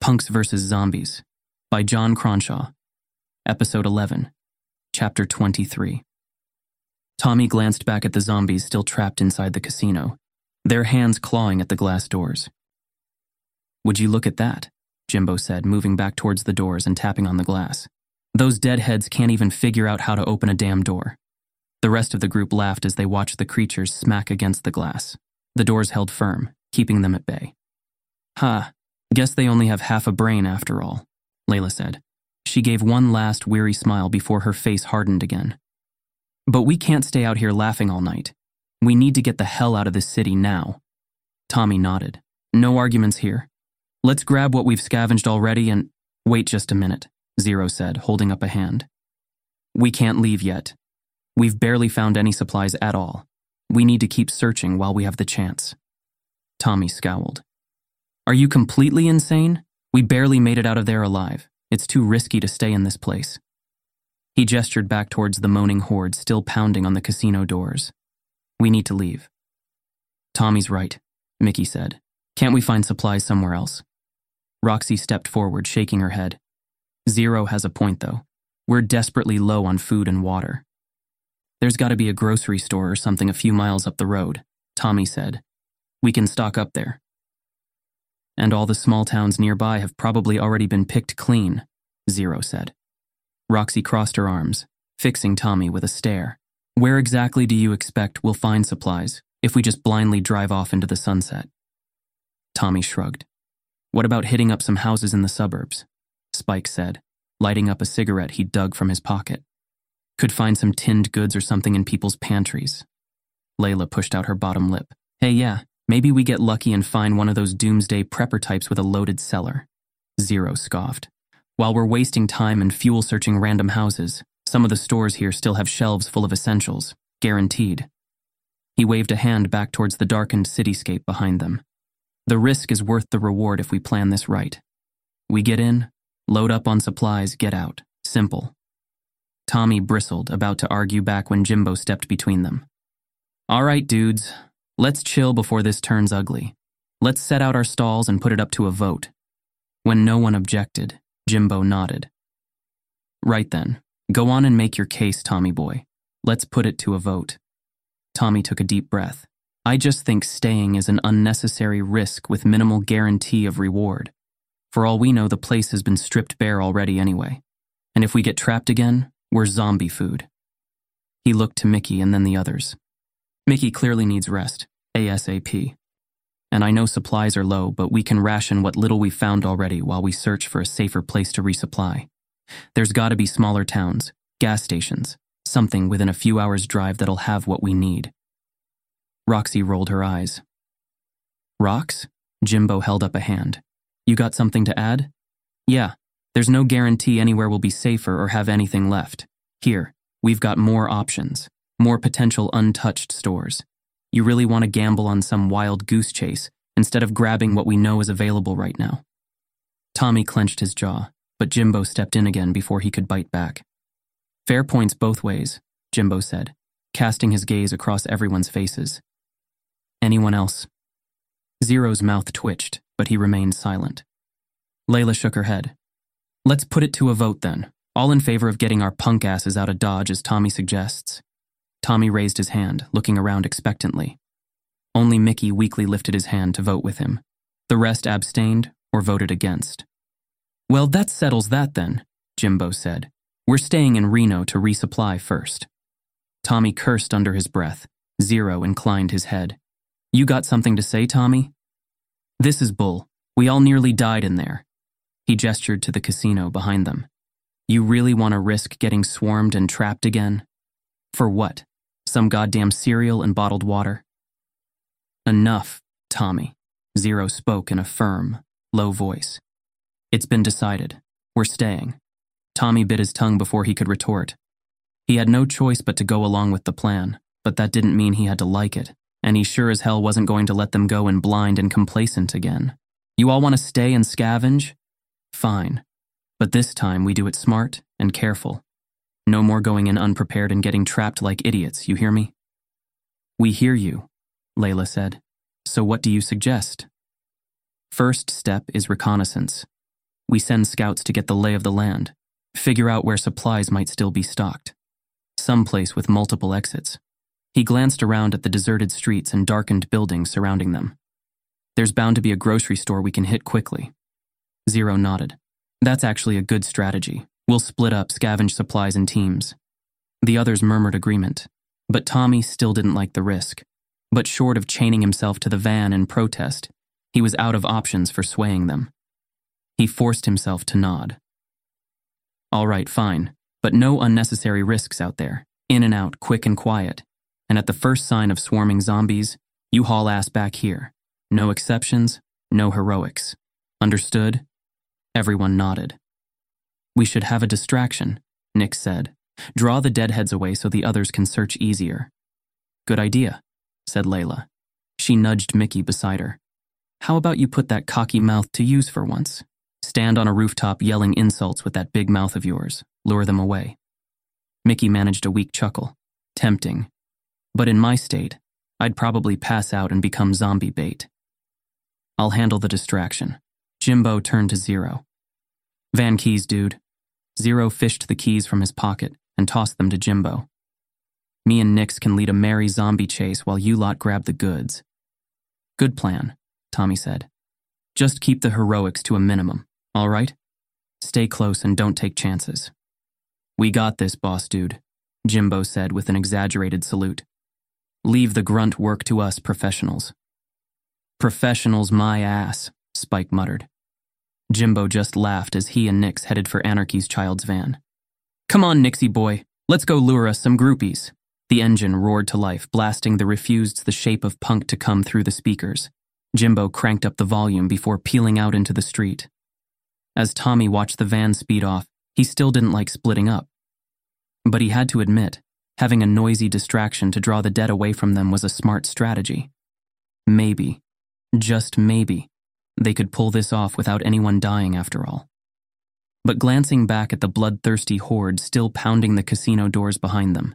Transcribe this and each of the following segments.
Punks vs. Zombies by Jon Cronshaw. Episode 11, Chapter 23. Tommy glanced back at the zombies still trapped inside the casino, their hands clawing at the glass doors. Would you look at that? Jimbo said, moving back towards the doors and tapping on the glass. Those deadheads can't even figure out how to open a damn door. The rest of the group laughed as they watched the creatures smack against the glass. The doors held firm, keeping them at bay. Ha, Guess they only have half a brain after all, Layla said. She gave one last weary smile before her face hardened again. But we can't stay out here laughing all night. We need to get the hell out of this city now. Tommy nodded. No arguments here. Let's grab what we've scavenged already and. Wait just a minute, Zero said, holding up a hand. We can't leave yet. We've barely found any supplies at all. We need to keep searching while we have the chance. Tommy scowled. Are you completely insane? We barely made it out of there alive. It's too risky to stay in this place. He gestured back towards the moaning horde still pounding on the casino doors. We need to leave. Tommy's right, Mickey said. Can't we find supplies somewhere else? Roxy stepped forward, shaking her head. Zero has a point, though. We're desperately low on food and water. There's got to be a grocery store or something a few miles up the road, Tommy said. We can stock up there and all the small towns nearby have probably already been picked clean, Zero said. Roxy crossed her arms, fixing Tommy with a stare. Where exactly do you expect we'll find supplies if we just blindly drive off into the sunset? Tommy shrugged. What about hitting up some houses in the suburbs? Spike said, lighting up a cigarette he dug from his pocket. Could find some tinned goods or something in people's pantries. Layla pushed out her bottom lip. Hey, yeah, Maybe we get lucky and find one of those doomsday prepper types with a loaded cellar. Zero scoffed. While we're wasting time and fuel searching random houses, some of the stores here still have shelves full of essentials, guaranteed. He waved a hand back towards the darkened cityscape behind them. The risk is worth the reward if we plan this right. We get in, load up on supplies, get out. Simple. Tommy bristled, about to argue back when Jimbo stepped between them. All right, dudes, Let's chill before this turns ugly. Let's set out our stalls and put it up to a vote. When no one objected, Jimbo nodded. Right then, go on and make your case, Tommy boy. Let's put it to a vote. Tommy took a deep breath. I just think staying is an unnecessary risk with minimal guarantee of reward. For all we know, the place has been stripped bare already anyway. And if we get trapped again, we're zombie food. He looked to Mickey and then the others. Mickey clearly needs rest. ASAP. And I know supplies are low, but we can ration what little we've found already while we search for a safer place to resupply. There's gotta be smaller towns, gas stations, something within a few hours' drive that'll have what we need. Roxy rolled her eyes. Rox? Jimbo held up a hand. You got something to add? Yeah, there's no guarantee anywhere will be safer or have anything left. Here, we've got more options, more potential untouched stores. You really want to gamble on some wild goose chase instead of grabbing what we know is available right now. Tommy clenched his jaw, but Jimbo stepped in again before he could bite back. Fair points both ways, Jimbo said, casting his gaze across everyone's faces. Anyone else? Zero's mouth twitched, but he remained silent. Layla shook her head. Let's put it to a vote then. All in favor of getting our punk asses out of Dodge, as Tommy suggests. Tommy raised his hand, looking around expectantly. Only Mickey weakly lifted his hand to vote with him. The rest abstained or voted against. Well, that settles that then, Jimbo said. We're staying in Reno to resupply first. Tommy cursed under his breath. Zero inclined his head. You got something to say, Tommy? This is bull. We all nearly died in there. He gestured to the casino behind them. You really want to risk getting swarmed and trapped again? For what? Some goddamn cereal and bottled water. Enough, Tommy. Zero spoke in a firm, low voice. It's been decided. We're staying. Tommy bit his tongue before he could retort. He had no choice but to go along with the plan, but that didn't mean he had to like it, and he sure as hell wasn't going to let them go in blind and complacent again. You all want to stay and scavenge? Fine. But this time we do it smart and careful. No more going in unprepared and getting trapped like idiots, you hear me? We hear you, Layla said. So what do you suggest? First step is reconnaissance. We send scouts to get the lay of the land, figure out where supplies might still be stocked. Someplace with multiple exits. He glanced around at the deserted streets and darkened buildings surrounding them. There's bound to be a grocery store we can hit quickly. Zero nodded. That's actually a good strategy. We'll split up, scavenge supplies in teams. The others murmured agreement, but Tommy still didn't like the risk. But short of chaining himself to the van in protest, he was out of options for swaying them. He forced himself to nod. All right, fine, but no unnecessary risks out there. In and out, quick and quiet. And at the first sign of swarming zombies, you haul ass back here. No exceptions, no heroics. Understood? Everyone nodded. We should have a distraction, Nix said. Draw the deadheads away so the others can search easier. Good idea, said Layla. She nudged Mickey beside her. How about you put that cocky mouth to use for once? Stand on a rooftop yelling insults with that big mouth of yours. Lure them away. Mickey managed a weak chuckle. Tempting. But in my state, I'd probably pass out and become zombie bait. I'll handle the distraction. Jimbo turned to Zero. Van keys, dude. Zero fished the keys from his pocket and tossed them to Jimbo. Me and Nix can lead a merry zombie chase while you lot grab the goods. Good plan, Tommy said. Just keep the heroics to a minimum, all right? Stay close and don't take chances. We got this, boss dude, Jimbo said with an exaggerated salute. Leave the grunt work to us professionals. Professionals, my ass, Spike muttered. Jimbo just laughed as he and Nix headed for Anarchy's child's van. Come on, Nixie boy, let's go lure us some groupies. The engine roared to life, blasting the Refused The Shape of Punk to Come through the speakers. Jimbo cranked up the volume before peeling out into the street. As Tommy watched the van speed off, he still didn't like splitting up. But he had to admit, having a noisy distraction to draw the dead away from them was a smart strategy. Maybe, just maybe, they could pull this off without anyone dying after all. But glancing back at the bloodthirsty horde still pounding the casino doors behind them,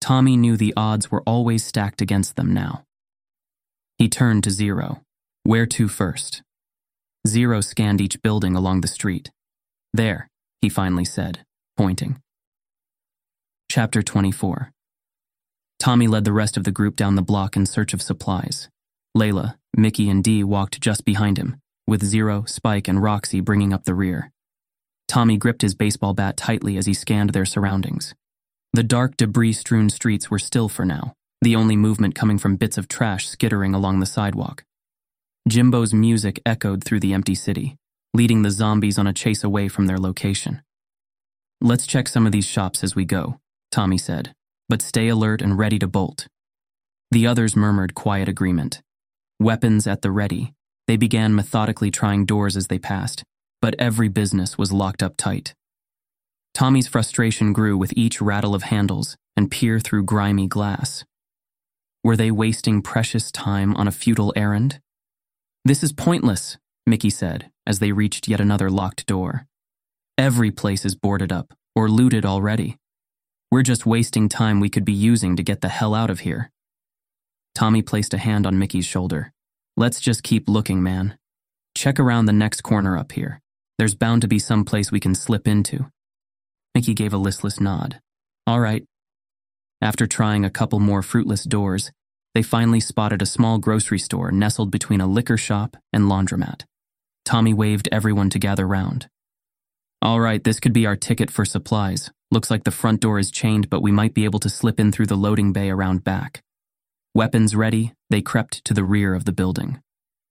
Tommy knew the odds were always stacked against them now. He turned to Zero. Where to first? Zero scanned each building along the street. There, he finally said, pointing. Chapter 24 Tommy led the rest of the group down the block in search of supplies. Layla, Mickey, and Dee walked just behind him, with Zero, Spike, and Roxy bringing up the rear. Tommy gripped his baseball bat tightly as he scanned their surroundings. The dark, debris strewn streets were still for now, the only movement coming from bits of trash skittering along the sidewalk. Jimbo's music echoed through the empty city, leading the zombies on a chase away from their location. Let's check some of these shops as we go, Tommy said, but stay alert and ready to bolt. The others murmured quiet agreement. Weapons at the ready, they began methodically trying doors as they passed, but every business was locked up tight. Tommy's frustration grew with each rattle of handles and peer through grimy glass. Were they wasting precious time on a futile errand? This is pointless, Mickey said as they reached yet another locked door. Every place is boarded up or looted already. We're just wasting time we could be using to get the hell out of here. Tommy placed a hand on Mickey's shoulder. Let's just keep looking, man. Check around the next corner up here. There's bound to be some place we can slip into. Mickey gave a listless nod. All right, after trying a couple more fruitless doors, they finally spotted a small grocery store nestled between a liquor shop and laundromat. Tommy waved everyone to gather round. All right, this could be our ticket for supplies. Looks like the front door is chained, but we might be able to slip in through the loading bay around back. Weapons ready, they crept to the rear of the building.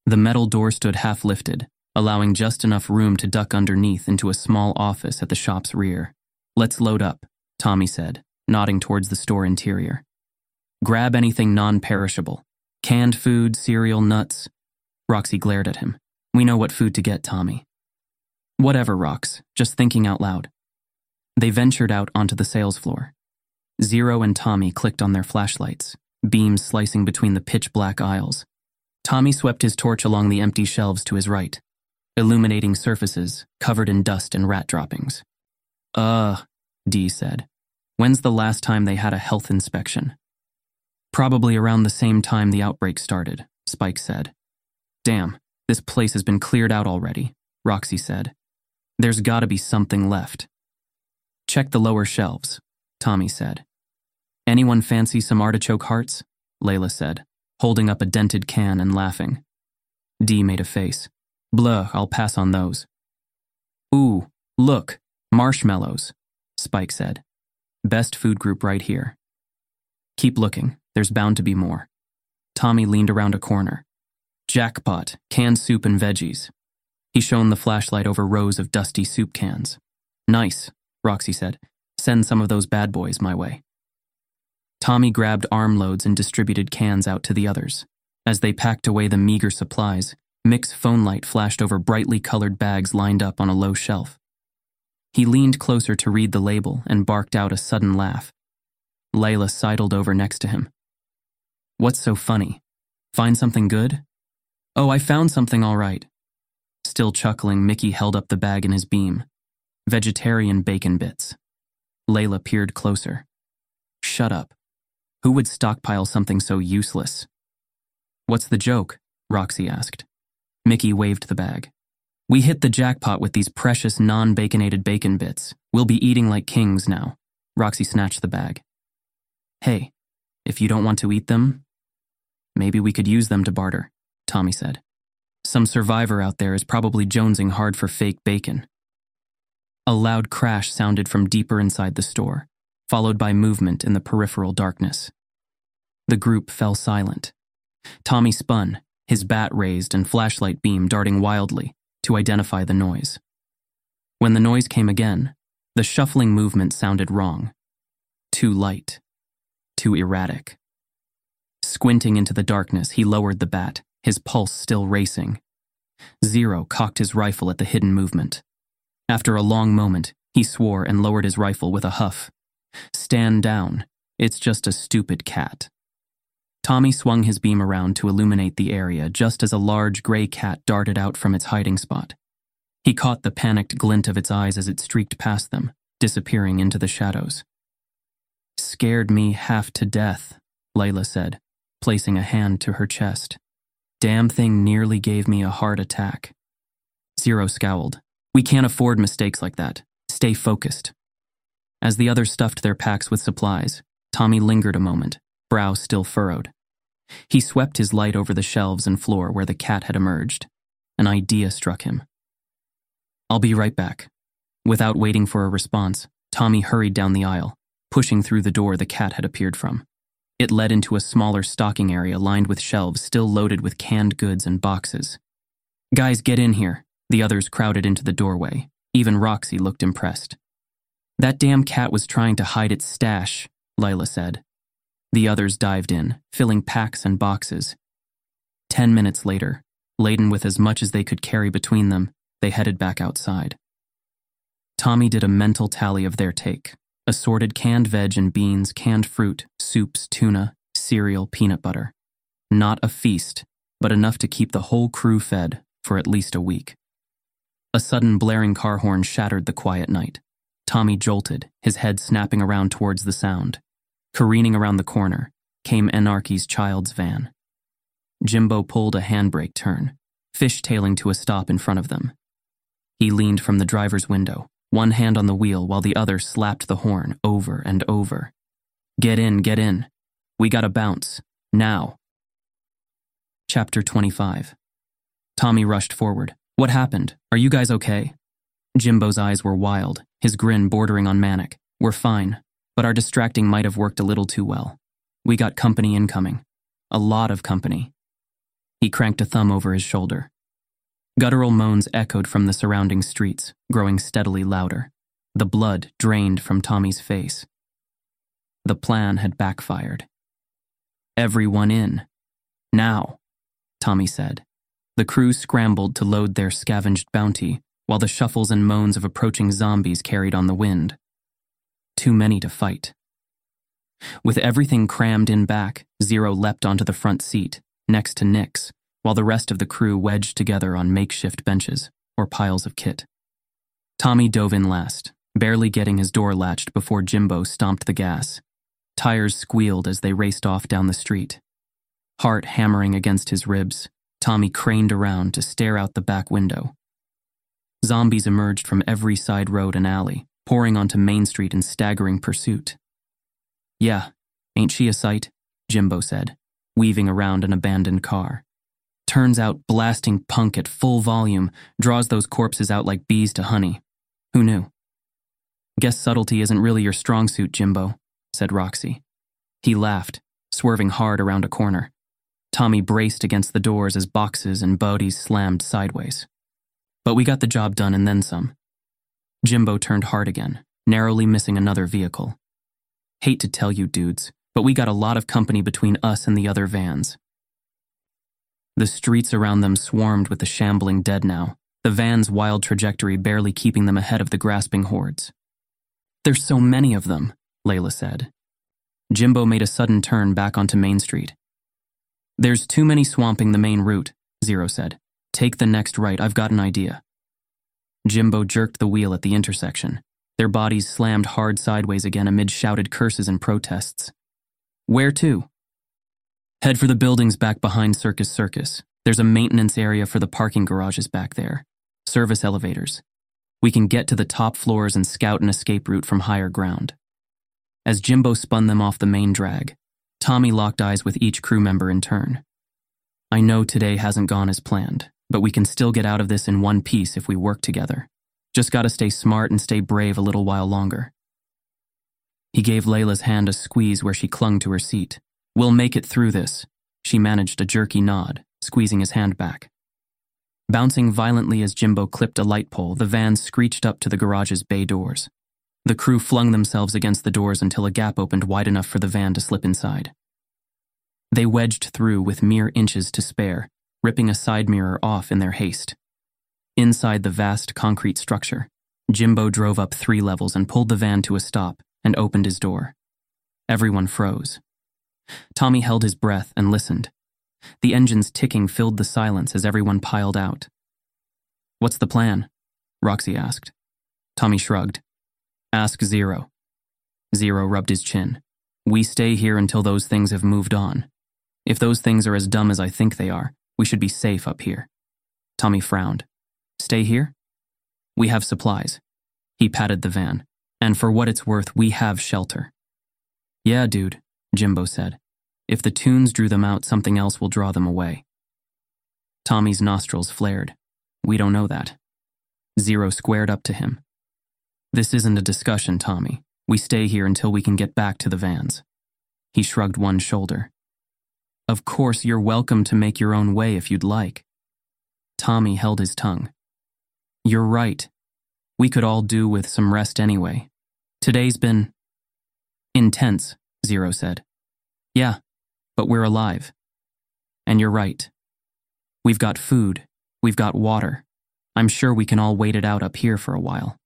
The metal door stood half lifted, allowing just enough room to duck underneath into a small office at the shop's rear. Let's load up, Tommy said, nodding towards the store interior. Grab anything non perishable canned food, cereal, nuts. Roxy glared at him. We know what food to get, Tommy. Whatever, Rox, just thinking out loud. They ventured out onto the sales floor. Zero and Tommy clicked on their flashlights, beams slicing between the pitch black aisles. Tommy swept his torch along the empty shelves to his right, illuminating surfaces covered in dust and rat droppings. Uh, Dee said. When's the last time they had a health inspection? Probably around the same time the outbreak started, Spike said. Damn, this place has been cleared out already, Roxy said. There's gotta be something left. Check the lower shelves, Tommy said. Anyone fancy some artichoke hearts? Layla said, holding up a dented can and laughing. Dee made a face. Blah, I'll pass on those. Ooh, look, marshmallows, Spike said. Best food group right here. Keep looking, there's bound to be more. Tommy leaned around a corner. Jackpot, canned soup and veggies. He shone the flashlight over rows of dusty soup cans. Nice, Roxy said. Send some of those bad boys my way. Tommy grabbed armloads and distributed cans out to the others. As they packed away the meager supplies, Mick's phone light flashed over brightly colored bags lined up on a low shelf. He leaned closer to read the label and barked out a sudden laugh. Layla sidled over next to him. What's so funny? Find something good? Oh, I found something all right. Still chuckling, Mickey held up the bag in his beam. Vegetarian bacon bits. Layla peered closer. Shut up. Who would stockpile something so useless? What's the joke? Roxy asked. Mickey waved the bag. We hit the jackpot with these precious non baconated bacon bits. We'll be eating like kings now. Roxy snatched the bag. Hey, if you don't want to eat them, maybe we could use them to barter, Tommy said. Some survivor out there is probably jonesing hard for fake bacon. A loud crash sounded from deeper inside the store followed by movement in the peripheral darkness. The group fell silent. Tommy spun, his bat raised and flashlight beam darting wildly to identify the noise. When the noise came again, the shuffling movement sounded wrong. Too light. Too erratic. Squinting into the darkness, he lowered the bat, his pulse still racing. Zero cocked his rifle at the hidden movement. After a long moment, he swore and lowered his rifle with a huff. Stand down. It's just a stupid cat. Tommy swung his beam around to illuminate the area just as a large gray cat darted out from its hiding spot. He caught the panicked glint of its eyes as it streaked past them, disappearing into the shadows. Scared me half to death, Layla said, placing a hand to her chest. Damn thing nearly gave me a heart attack. Zero scowled. We can't afford mistakes like that. Stay focused. As the others stuffed their packs with supplies, Tommy lingered a moment, brow still furrowed. He swept his light over the shelves and floor where the cat had emerged. An idea struck him. I'll be right back. Without waiting for a response, Tommy hurried down the aisle, pushing through the door the cat had appeared from. It led into a smaller stocking area lined with shelves still loaded with canned goods and boxes. Guys, get in here. The others crowded into the doorway. Even Roxy looked impressed. That damn cat was trying to hide its stash, Lila said. The others dived in, filling packs and boxes. Ten minutes later, laden with as much as they could carry between them, they headed back outside. Tommy did a mental tally of their take assorted canned veg and beans, canned fruit, soups, tuna, cereal, peanut butter. Not a feast, but enough to keep the whole crew fed for at least a week. A sudden blaring car horn shattered the quiet night. Tommy jolted, his head snapping around towards the sound. Careening around the corner came Anarchy's child's van. Jimbo pulled a handbrake turn, fishtailing to a stop in front of them. He leaned from the driver's window, one hand on the wheel while the other slapped the horn over and over. Get in, get in. We gotta bounce. Now. Chapter 25. Tommy rushed forward. What happened? Are you guys okay? Jimbo's eyes were wild, his grin bordering on manic. We're fine, but our distracting might have worked a little too well. We got company incoming. A lot of company. He cranked a thumb over his shoulder. Guttural moans echoed from the surrounding streets, growing steadily louder. The blood drained from Tommy's face. The plan had backfired. Everyone in. Now, Tommy said. The crew scrambled to load their scavenged bounty, while the shuffles and moans of approaching zombies carried on the wind. Too many to fight. With everything crammed in back, Zero leapt onto the front seat, next to Nix, while the rest of the crew wedged together on makeshift benches or piles of kit. Tommy dove in last, barely getting his door latched before Jimbo stomped the gas. Tires squealed as they raced off down the street. Heart hammering against his ribs, Tommy craned around to stare out the back window Zombies emerged from every side road and alley, pouring onto Main Street in staggering pursuit. Yeah, ain't she a sight? Jimbo said, weaving around an abandoned car. Turns out blasting punk at full volume draws those corpses out like bees to honey. Who knew? Guess subtlety isn't really your strong suit, Jimbo, said Roxy. He laughed, swerving hard around a corner. Tommy braced against the doors as boxes and bodies slammed sideways. But we got the job done and then some. Jimbo turned hard again, narrowly missing another vehicle. Hate to tell you, dudes, but we got a lot of company between us and the other vans. The streets around them swarmed with the shambling dead now, the van's wild trajectory barely keeping them ahead of the grasping hordes. There's so many of them, Layla said. Jimbo made a sudden turn back onto Main Street. There's too many swamping the main route, Zero said. Take the next right, I've got an idea. Jimbo jerked the wheel at the intersection. Their bodies slammed hard sideways again amid shouted curses and protests. Where to? Head for the buildings back behind Circus Circus. There's a maintenance area for the parking garages back there. Service elevators. We can get to the top floors and scout an escape route from higher ground. As Jimbo spun them off the main drag, Tommy locked eyes with each crew member in turn. I know today hasn't gone as planned, but we can still get out of this in one piece if we work together. Just gotta stay smart and stay brave a little while longer. He gave Layla's hand a squeeze where she clung to her seat. We'll make it through this. She managed a jerky nod, squeezing his hand back. Bouncing violently as Jimbo clipped a light pole, the van screeched up to the garage's bay doors. The crew flung themselves against the doors until a gap opened wide enough for the van to slip inside. They wedged through with mere inches to spare, ripping a side mirror off in their haste. Inside the vast concrete structure, Jimbo drove up three levels and pulled the van to a stop and opened his door. Everyone froze. Tommy held his breath and listened. The engine's ticking filled the silence as everyone piled out. What's the plan? Roxy asked. Tommy shrugged. Ask Zero. Zero rubbed his chin. We stay here until those things have moved on. If those things are as dumb as I think they are, we should be safe up here. Tommy frowned. Stay here? We have supplies. He patted the van. And for what it's worth, we have shelter. Yeah, dude, Jimbo said. If the tunes drew them out, something else will draw them away. Tommy's nostrils flared. We don't know that. Zero squared up to him. This isn't a discussion, Tommy. We stay here until we can get back to the vans. He shrugged one shoulder. Of course, you're welcome to make your own way if you'd like. Tommy held his tongue. You're right. We could all do with some rest anyway. Today's been intense, Zero said. Yeah, but we're alive. And you're right. We've got food. We've got water. I'm sure we can all wait it out up here for a while.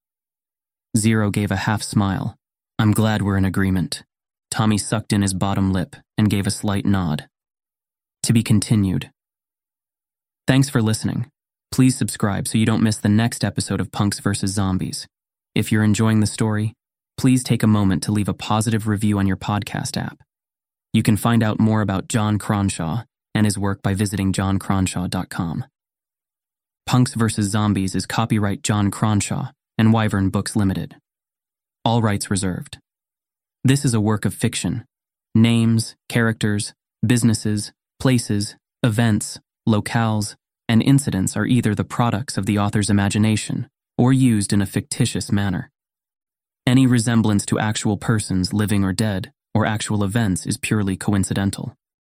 Zero gave a half smile. I'm glad we're in agreement. Tommy sucked in his bottom lip and gave a slight nod. To be continued. Thanks for listening. Please subscribe so you don't miss the next episode of Punks vs. Zombies. If you're enjoying the story, please take a moment to leave a positive review on your podcast app. You can find out more about Jon Cronshaw and his work by visiting joncronshaw.com. Punks vs. Zombies is copyright Jon Cronshaw and Wyvern Books Limited. All rights reserved. This is a work of fiction. Names, characters, businesses, places, events, locales, and incidents are either the products of the author's imagination or used in a fictitious manner. Any resemblance to actual persons, living or dead, or actual events is purely coincidental.